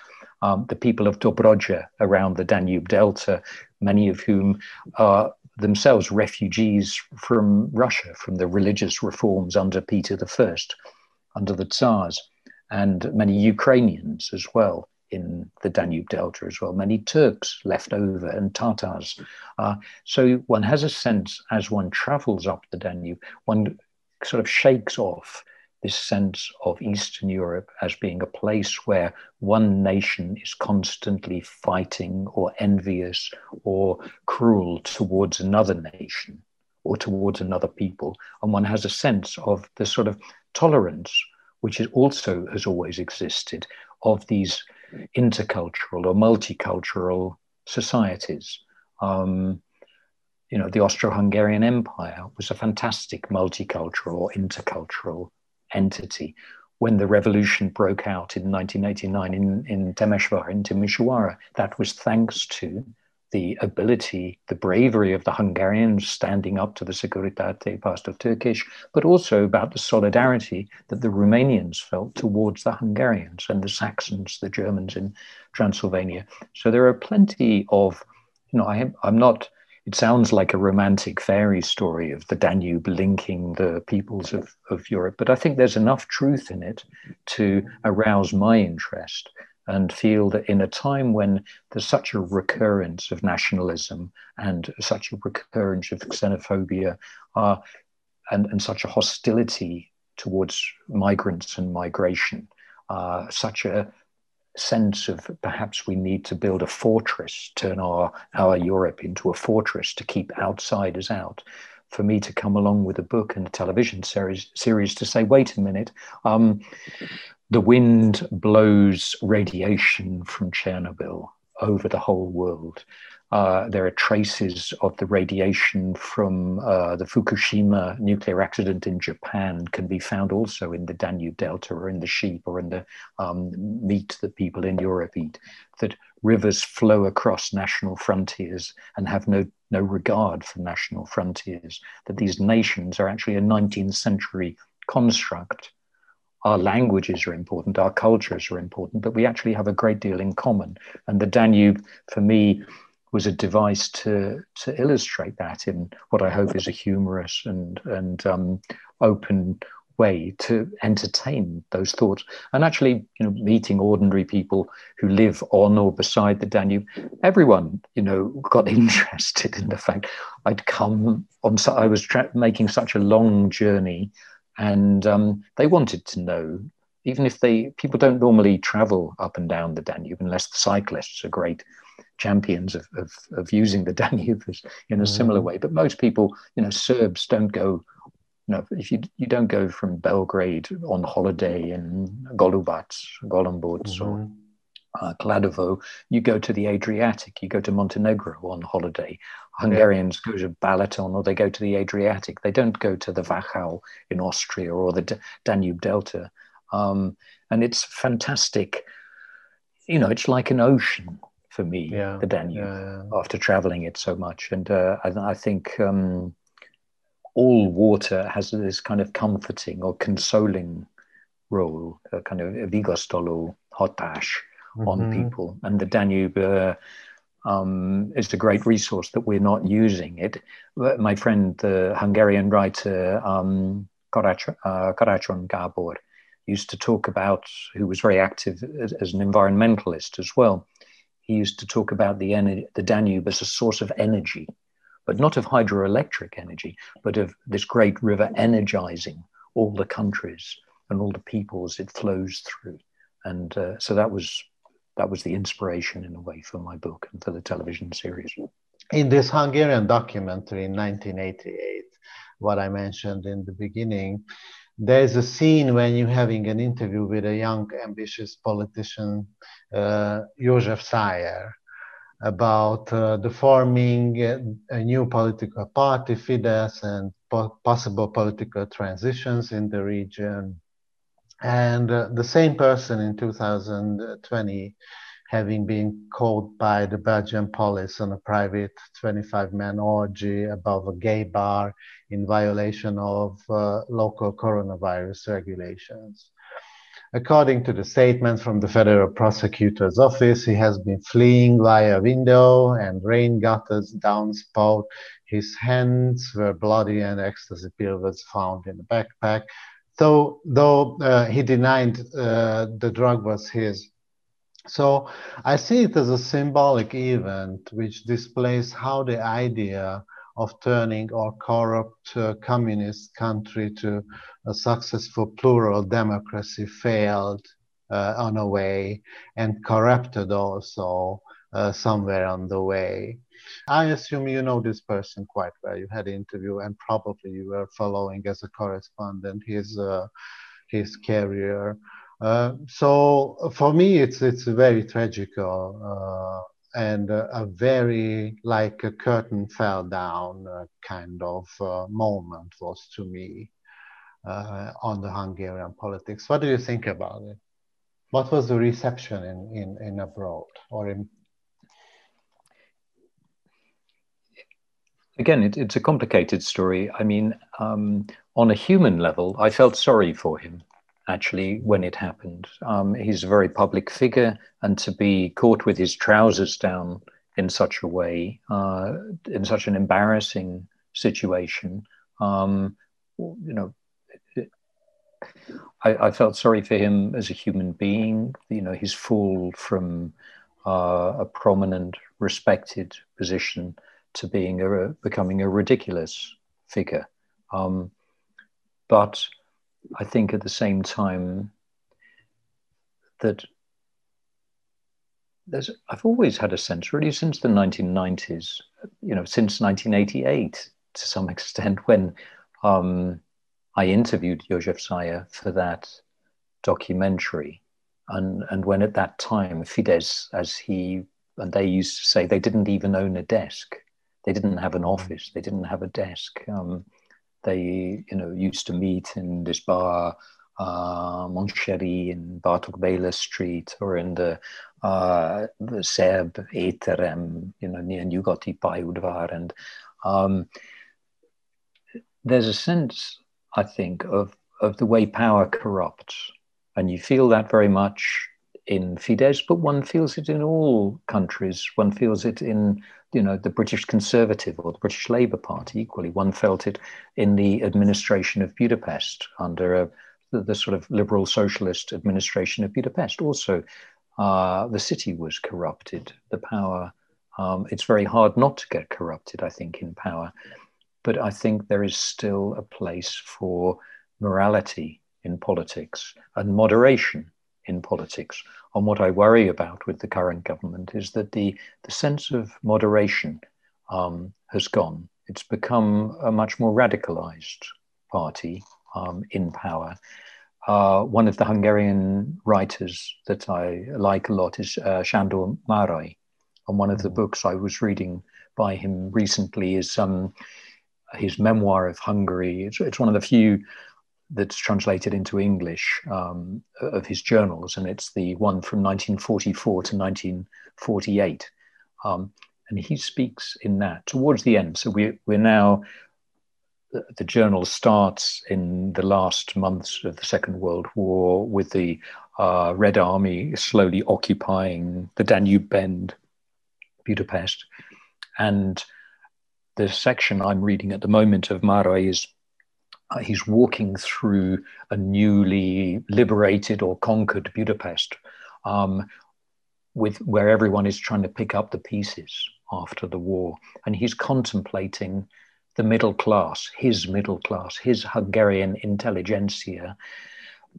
um, the people of Dobruja around the Danube Delta, many of whom are themselves refugees from Russia, from the religious reforms under Peter I, under the Tsars, and many Ukrainians as well in the Danube Delta as well, many Turks left over and Tatars. Uh, so one has a sense as one travels up the Danube, one sort of shakes off this sense of Eastern Europe as being a place where one nation is constantly fighting or envious or cruel towards another nation or towards another people. And one has a sense of the sort of tolerance, which is also has always existed, of these intercultural or multicultural societies. Um, you know, the Austro-Hungarian Empire was a fantastic multicultural or intercultural entity. When the revolution broke out in 1989 in, in Temeswar, in Timisoara, that was thanks to the ability, the bravery of the Hungarians standing up to the Securitate pastor Tőkés, but also about the solidarity that the Romanians felt towards the Hungarians and the Saxons, the Germans in Transylvania. So there are plenty of, you know, I am, I'm not it sounds like a romantic fairy story of the Danube linking the peoples of, of Europe, but I think there's enough truth in it to arouse my interest and feel that in a time when there's such a recurrence of nationalism and such a recurrence of xenophobia uh, and, and such a hostility towards migrants and migration, uh, such a sense of perhaps we need to build a fortress, turn our, our Europe into a fortress to keep outsiders out. For me to come along with a book and a television series, series to say, wait a minute, um, the wind blows radiation from Chernobyl over the whole world. Uh, there are traces of the radiation from uh, the Fukushima nuclear accident in Japan can be found also in the Danube Delta or in the sheep or in the um, meat that people in Europe eat. That rivers flow across national frontiers and have no, no regard for national frontiers. That these nations are actually a 19th century construct our languages are important, our cultures are important, but we actually have a great deal in common. And the Danube, for me, was a device to to illustrate that in what I hope is a humorous and and um, open way to entertain those thoughts. And actually you know meeting ordinary people who live on or beside the danube everyone you know got interested in the fact i'd come on i was tra- making such a long journey and um, they wanted to know even if they people don't normally travel up and down the danube unless the cyclists are great champions of, of, of using the danube in a similar mm. way but most people you know serbs don't go you know if you you don't go from belgrade on holiday in golubac golubac mm-hmm. or uh, Kladovo, you go to the Adriatic, you go to Montenegro on holiday. Hungarians yeah. go to Balaton or they go to the Adriatic. They don't go to the Wachau in Austria or the D- Danube Delta. Um, and it's fantastic. You know, it's like an ocean for me, yeah. the Danube, yeah, after traveling it so much. And uh, I, I, think um, all water has this kind of comforting or consoling role, a kind of vigasztaló, hatás mm-hmm. on people. And the Danube uh, um, is a great resource that we're not using. It. My friend, the Hungarian writer um, Karácsony uh, Gábor, used to talk about, who was very active as, as, an environmentalist as well. He used to talk about the, the Danube as a source of energy, but not of hydroelectric energy, but of this great river energizing all the countries and all the peoples it flows through. And uh, so that was that was the inspiration in a way for my book and for the television series. In this Hungarian documentary in 1988, what I mentioned in the beginning, there's a scene when you're having an interview with a young, ambitious politician, uh, Joseph Szájer, about uh, the forming a new political party, Fidesz, and po- possible political transitions in the region. And uh, the same person in 2020, having been caught by the Belgian police on a private 25 man orgy above a gay bar in violation of uh, local coronavirus regulations. According to the statement from the federal prosecutor's office, he has been fleeing via window and rain gutters downspout. His hands were bloody and ecstasy pill was found in the backpack. So, though uh, he denied uh, the drug was his. So, I see it as a symbolic event which displays how the idea of turning our corrupt uh, communist country to a successful plural democracy failed uh, on a way and corrupted also uh, somewhere on the way. I assume you know this person quite well. You had an interview, and probably you were following as a correspondent his uh, his career. Uh, so for me, it's it's very tragical uh, and a very like a curtain fell down uh, kind of uh, moment was to me uh, on the Hungarian politics. What do you think about it? What was the reception in, in, in abroad or in again, it, it's a complicated story. I mean, um, on a human level, I felt sorry for him actually when it happened. Um, he's a very public figure, and to be caught with his trousers down in such a way, uh, in such an embarrassing situation, um, you know, I, I, felt sorry for him as a human being. You know, his fall from uh, a prominent, respected position to being a becoming a ridiculous figure. Um, but I think at the same time that there's I've always had a sense, really, since the 1990s, you know, since 1988 to some extent, when um, I interviewed József Szájer for that documentary, and and when at that time Fidesz, as he and they used to say, they didn't even own a desk, they didn't have an office, they didn't have a desk. Um, they, you know, used to meet in this bar uh, in Bartók Béla Street or in the, uh, the Serb Étterem, you know, near Nyugati Pályaudvar. And um, there's a sense, I think, of, of the way power corrupts. And you feel that very much in Fidesz, but one feels it in all countries. One feels it in, you know, the British Conservative or the British Labour Party equally. One felt it in the administration of Budapest under a the, the sort of liberal socialist administration of Budapest. Also, uh, the city was corrupted. The power, um, it's very hard not to get corrupted, I think, in power. But I think there is still a place for morality in politics and moderation in politics. And what I worry about with the current government is that the, the sense of moderation um, has gone. It's become a much more radicalized party um, in power. Uh, one of the Hungarian writers that I like a lot is uh, Sándor Márai. And one of the mm. books I was reading by him recently is um, his memoir of Hungary. It's, it's, one of the few that's translated into English um, of his journals, and it's the one from 1944 to 1948. Um, and he speaks in that towards the end. So we, we're now the journal starts in the last months of the Second World War with the uh, Red Army slowly occupying the Danube Bend, Budapest. And the section I'm reading at the moment of Márai is uh, he's walking through a newly liberated or conquered Budapest um, with where everyone is trying to pick up the pieces after the war. And he's contemplating the middle class, his middle class, his Hungarian intelligentsia,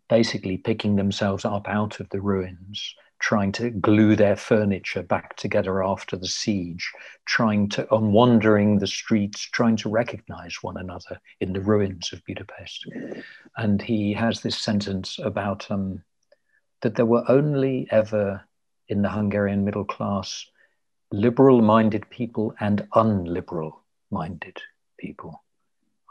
basically picking themselves up out of the ruins, trying to glue their furniture back together after the siege, trying to, on wandering the streets, trying to recognize one another in the ruins of Budapest. And he has this sentence about um, that there were only ever in the Hungarian middle class liberal minded people and unliberal minded people.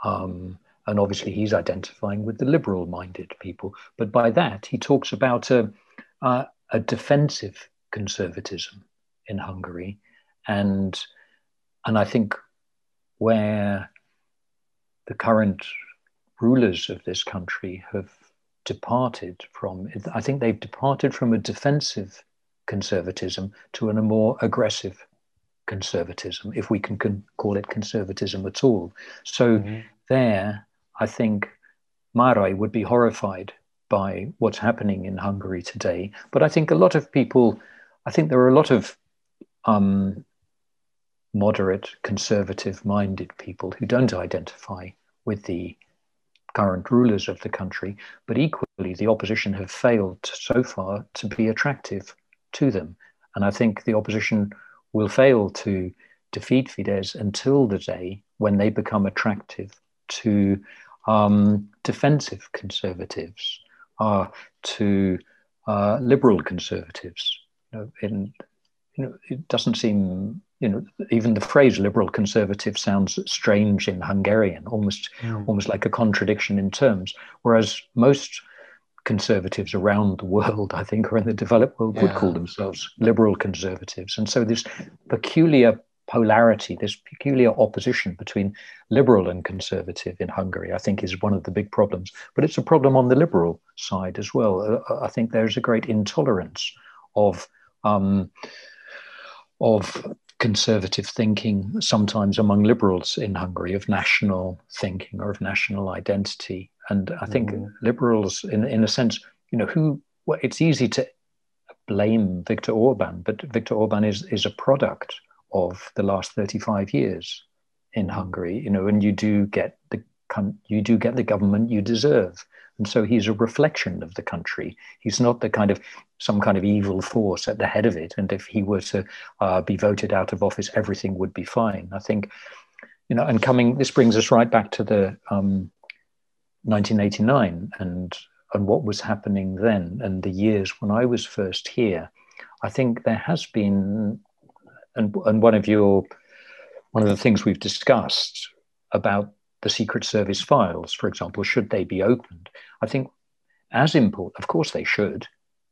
Um, and obviously, he's identifying with the liberal minded people. But by that, he talks about a, a, a defensive conservatism in Hungary. And, and I think where the current rulers of this country have departed from, I think they've departed from a defensive conservatism to a more aggressive conservatism, if we can con- call it conservatism at all. So mm-hmm. there, I think Márai would be horrified by what's happening in Hungary today. But I think a lot of people, I think there are a lot of um, moderate, conservative minded people who don't identify with the current rulers of the country, but equally the opposition have failed so far to be attractive to them. And I think the opposition will fail to defeat Fidesz until the day when they become attractive to um, defensive conservatives, uh, to uh, liberal conservatives. You know, in, you know, it doesn't seem, you know, even the phrase liberal conservative sounds strange in Hungarian, almost, mm. almost like a contradiction in terms. Whereas most conservatives around the world, I think, or in the developed world, yeah. would call themselves liberal conservatives. And so this peculiar polarity, this peculiar opposition between liberal and conservative in Hungary, I think, is one of the big problems. But it's a problem on the liberal side as well. Uh, I think there's a great intolerance of um, of conservative thinking, sometimes among liberals in Hungary, of national thinking or of national identity. And I think mm-hmm. liberals, in, in a sense, you know, who, well, it's easy to blame Viktor Orban, but Viktor Orban is, is a product of the last 35 years in. Hungary, you know, and you do get the you do get the government you deserve. And so he's a reflection of the country. He's not the kind of some kind of evil force at the head of it. And if he were to uh, be voted out of office, everything would be fine. I think, you know, and coming, this brings us right back to the um, 1989 and and what was happening then and the years when I was first here. I think there has been, and and one of your, one of the things we've discussed about the Secret Service files, for example, should they be opened? I think as important, of course they should,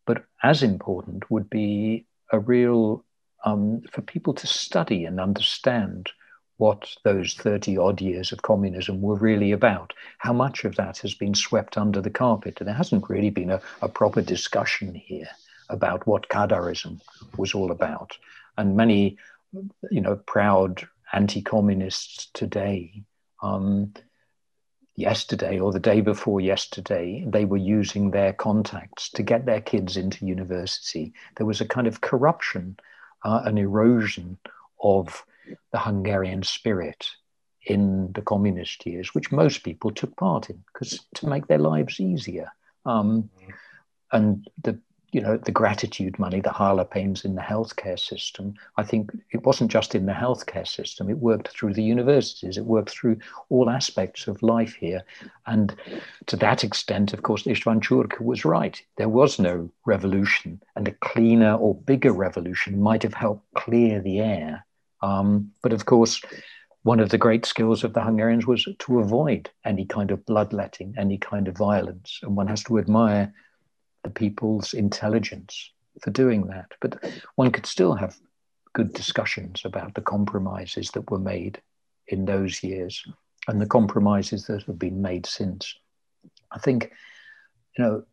but as important would be a real, um, for people to study and understand what those 30 odd years of communism were really about. How much of that has been swept under the carpet? And there hasn't really been a, a proper discussion here about what Kadarism was all about. And many, you know, proud anti-communists today um, yesterday or the day before yesterday, they were using their contacts to get their kids into university. There was a kind of corruption, uh, an erosion of the Hungarian spirit in the communist years, which most people took part in because to make their lives easier. Um, mm-hmm. and the you know, the gratitude money, the Hálapénz in the healthcare system. I think it wasn't just in the healthcare system, it worked through the universities, it worked through all aspects of life here. And to that extent, of course, István Csurka was right. There was no revolution, and a cleaner or bigger revolution might have helped clear the air. Um, but of course, one of the great skills of the Hungarians was to avoid any kind of bloodletting, any kind of violence. And one has to admire the people's intelligence for doing that. But one could still have good discussions about the compromises that were made in those years and the compromises that have been made since. I think, you know,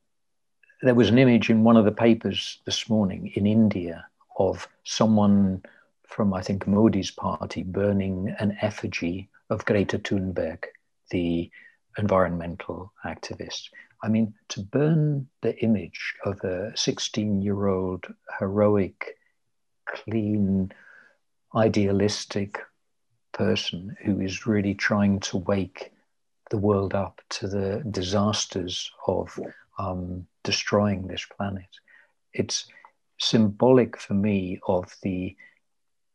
there was an image in one of the papers this morning in India of someone from, I think, Modi's party burning an effigy of Greta Thunberg, the environmental activist. I mean, to burn the image of a 16 year old heroic, clean, idealistic person who is really trying to wake the world up to the disasters of um, destroying this planet. It's symbolic for me of the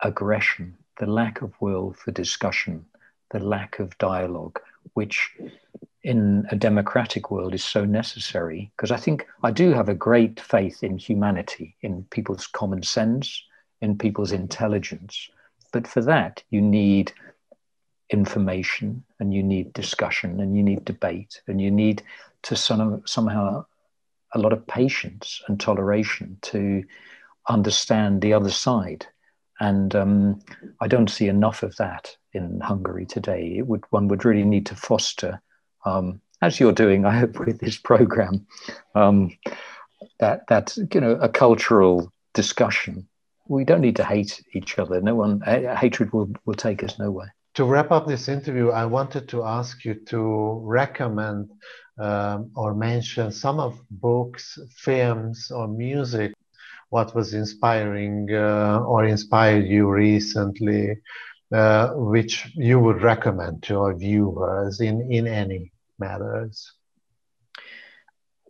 aggression, the lack of will for discussion, the lack of dialogue, which in a democratic world is so necessary because I think I do have a great faith in humanity, in people's common sense, in people's intelligence. But for that, you need information and you need discussion and you need debate and you need to some, somehow a lot of patience and toleration to understand the other side. And um, I don't see enough of that in Hungary today. Would one would really need to foster um, as you're doing, I hope, with this program, um, that that you know a cultural discussion. We don't need to hate each other. No one hatred will will take us nowhere. To wrap up this interview, I wanted to ask you to recommend um, or mention some of books, films, or music. What was inspiring uh, or inspired you recently, uh, which you would recommend to our viewers in in any matters.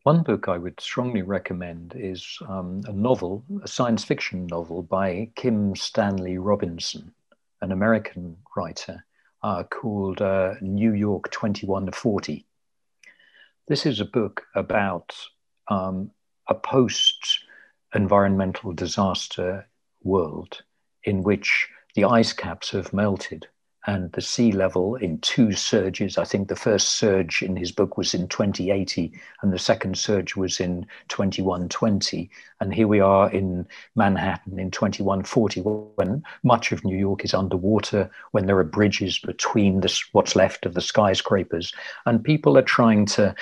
One book I would strongly recommend is um, a novel, a science fiction novel by Kim Stanley Robinson, an American writer, uh, called uh, New York 2140. This is a book about um, a post environmental disaster world in which the ice caps have melted and the sea level in two surges. I think the first surge in his book was in 2080, and the second surge was in 2120. And here we are in Manhattan in 2140, when much of New York is underwater, when there are bridges between this, what's left of the skyscrapers, and people are trying to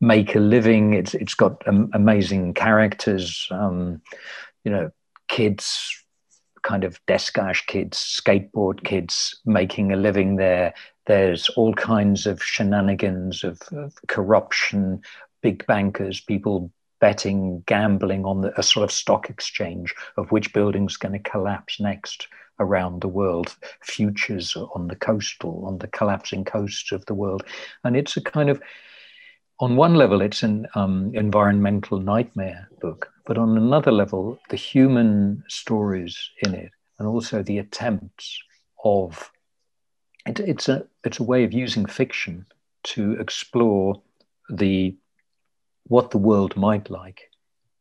make a living. It's it's got um, amazing characters, um, you know, kids kind of Descage kids, skateboard kids making a living there, there's all kinds of shenanigans of, of corruption, big bankers, people betting, gambling on the, a sort of stock exchange of which building's going to collapse next around the world, futures on the coastal, on the collapsing coasts of the world. And it's a kind of, on one level, it's an um, environmental nightmare book, but on another level, the human stories in it and also the attempts of it, it's a it's a way of using fiction to explore the what the world might like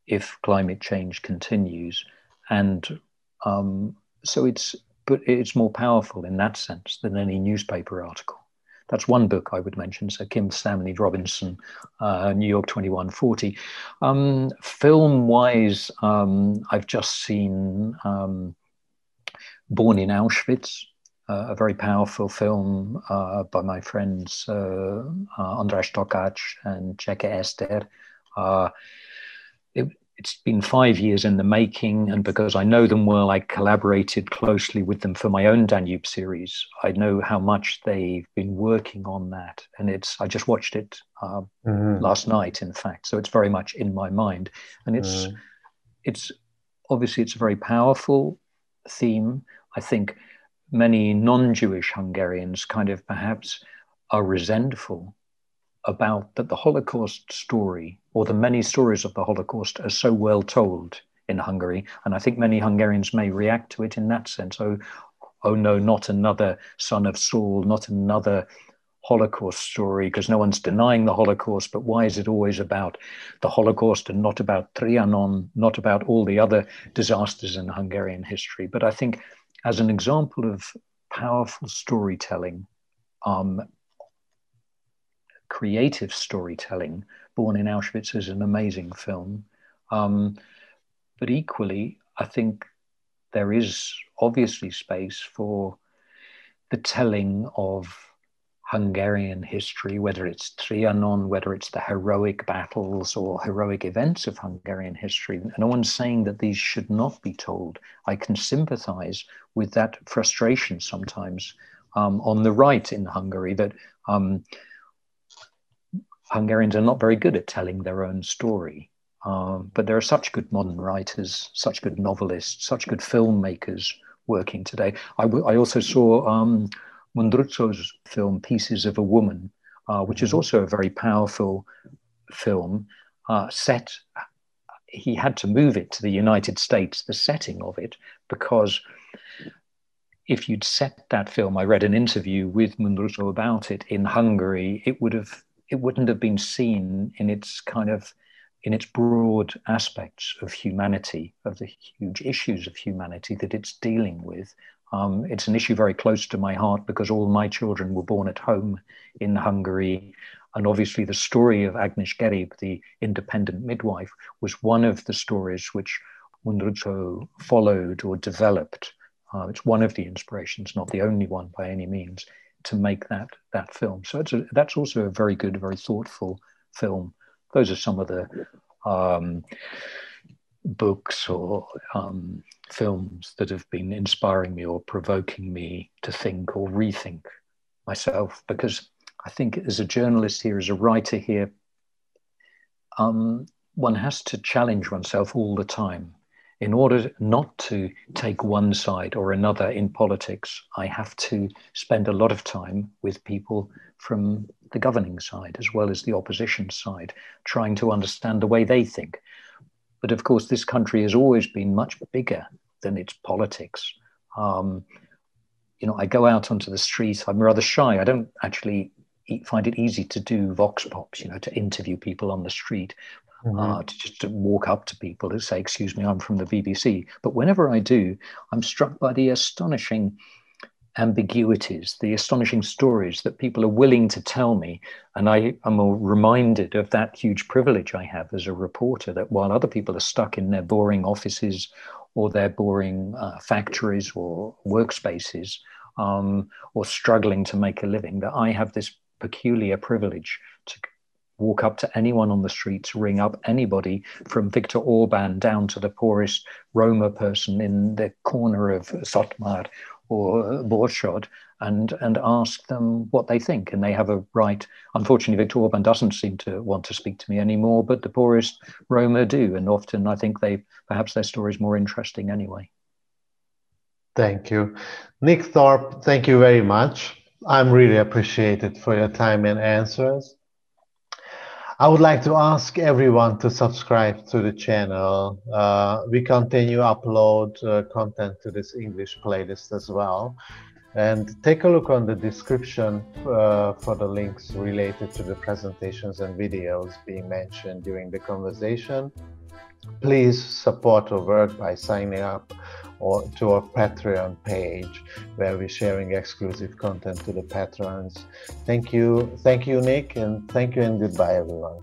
if climate change continues, and um, so it's but it's more powerful in that sense than any newspaper article. That's one book I would mention. So Kim Stanley Robinson, uh, New York 2140. Um, film wise, um, I've just seen um, Born in Auschwitz, uh, a very powerful film uh, by my friends uh, uh Andras Takács and Cseke Eszter. It, has been five years in the making, and because I know them well, I collaborated closely with them for my own Danube series. I know how much they've been working on that, and it's. I just watched it uh, mm-hmm. last night, in fact, so it's very much in my mind, and it's. Mm. It's obviously it's a very powerful theme. I think many non Jewish Hungarians kind of perhaps are resentful about that the Holocaust story or the many stories of the Holocaust are so well told in Hungary. And I think many Hungarians may react to it in that sense. Oh, oh no, not another son of Saul, not another Holocaust story, because no one's denying the Holocaust, but why is it always about the Holocaust and not about Trianon, not about all the other disasters in Hungarian history? But I think as an example of powerful storytelling, um, creative storytelling, Born in Auschwitz is an amazing film. Um, but equally, I think there is obviously space for the telling of Hungarian history, whether it's Trianon, whether it's the heroic battles or heroic events of Hungarian history. No one's saying that these should not be told. I can sympathize with that frustration sometimes um, on the right in Hungary that um, Hungarians are not very good at telling their own story. Um, but there are such good modern writers, such good novelists, such good filmmakers working today. I, w- I also saw um, Mundruczo's film Pieces of a Woman, uh, which is mm-hmm. also a very powerful film, uh, set. He had to move it to the United States, the setting of it, because if you'd set that film, I read an interview with Mundruczo about it in Hungary, it would have it wouldn't have been seen in its kind of in its broad aspects of humanity, of the huge issues of humanity that it's dealing with, um, it's an issue very close to my heart because all my children were born at home in Hungary. And obviously, the story of Agnes Geréb, the independent midwife, was one of the stories which Mundruczo followed or developed. Uh, it's one of the inspirations, not the only one by any means, to make that that film. So a, that's also a very good, very thoughtful film. Those are some of the um, books or um, films that have been inspiring me or provoking me to think or rethink myself because I think as a journalist here, as a writer here, um, one has to challenge oneself all the time. In order not to take one side or another in politics, I have to spend a lot of time with people from the governing side as well as the opposition side, trying to understand the way they think. But of course, this country has always been much bigger than its politics. Um, you know, I go out onto the street. I'm rather shy. I don't actually find it easy to do vox pops. You know, to interview people on the street, mm-hmm. uh, to just to walk up to people and say, "Excuse me, I'm from the BBC." But whenever I do, I'm struck by the astonishing ambiguities, the astonishing stories that people are willing to tell me. And I am reminded of that huge privilege I have as a reporter that while other people are stuck in their boring offices or their boring uh, factories or workspaces um, or struggling to make a living, that I have this peculiar privilege to walk up to anyone on the streets, ring up anybody from Viktor Orban down to the poorest Roma person in the corner of Szatmár or Borsod and and ask them what they think, and they have a right. Unfortunately, Viktor Orban doesn't seem to want to speak to me anymore, but the poorest Roma do, and often I think they perhaps their story is more interesting anyway. Thank you, Nick Thorpe. Thank you very much. I'm really appreciated for your time and answers. I would like to ask everyone to subscribe to the channel. Uh, we continue upload uh, content to this English playlist as well. And take a look on the description uh, for the links related to the presentations and videos being mentioned during the conversation. Please support our work by signing up or to our Patreon page where we're sharing exclusive content to the patrons. Thank you. Thank you, Nick, and thank you and goodbye, everyone.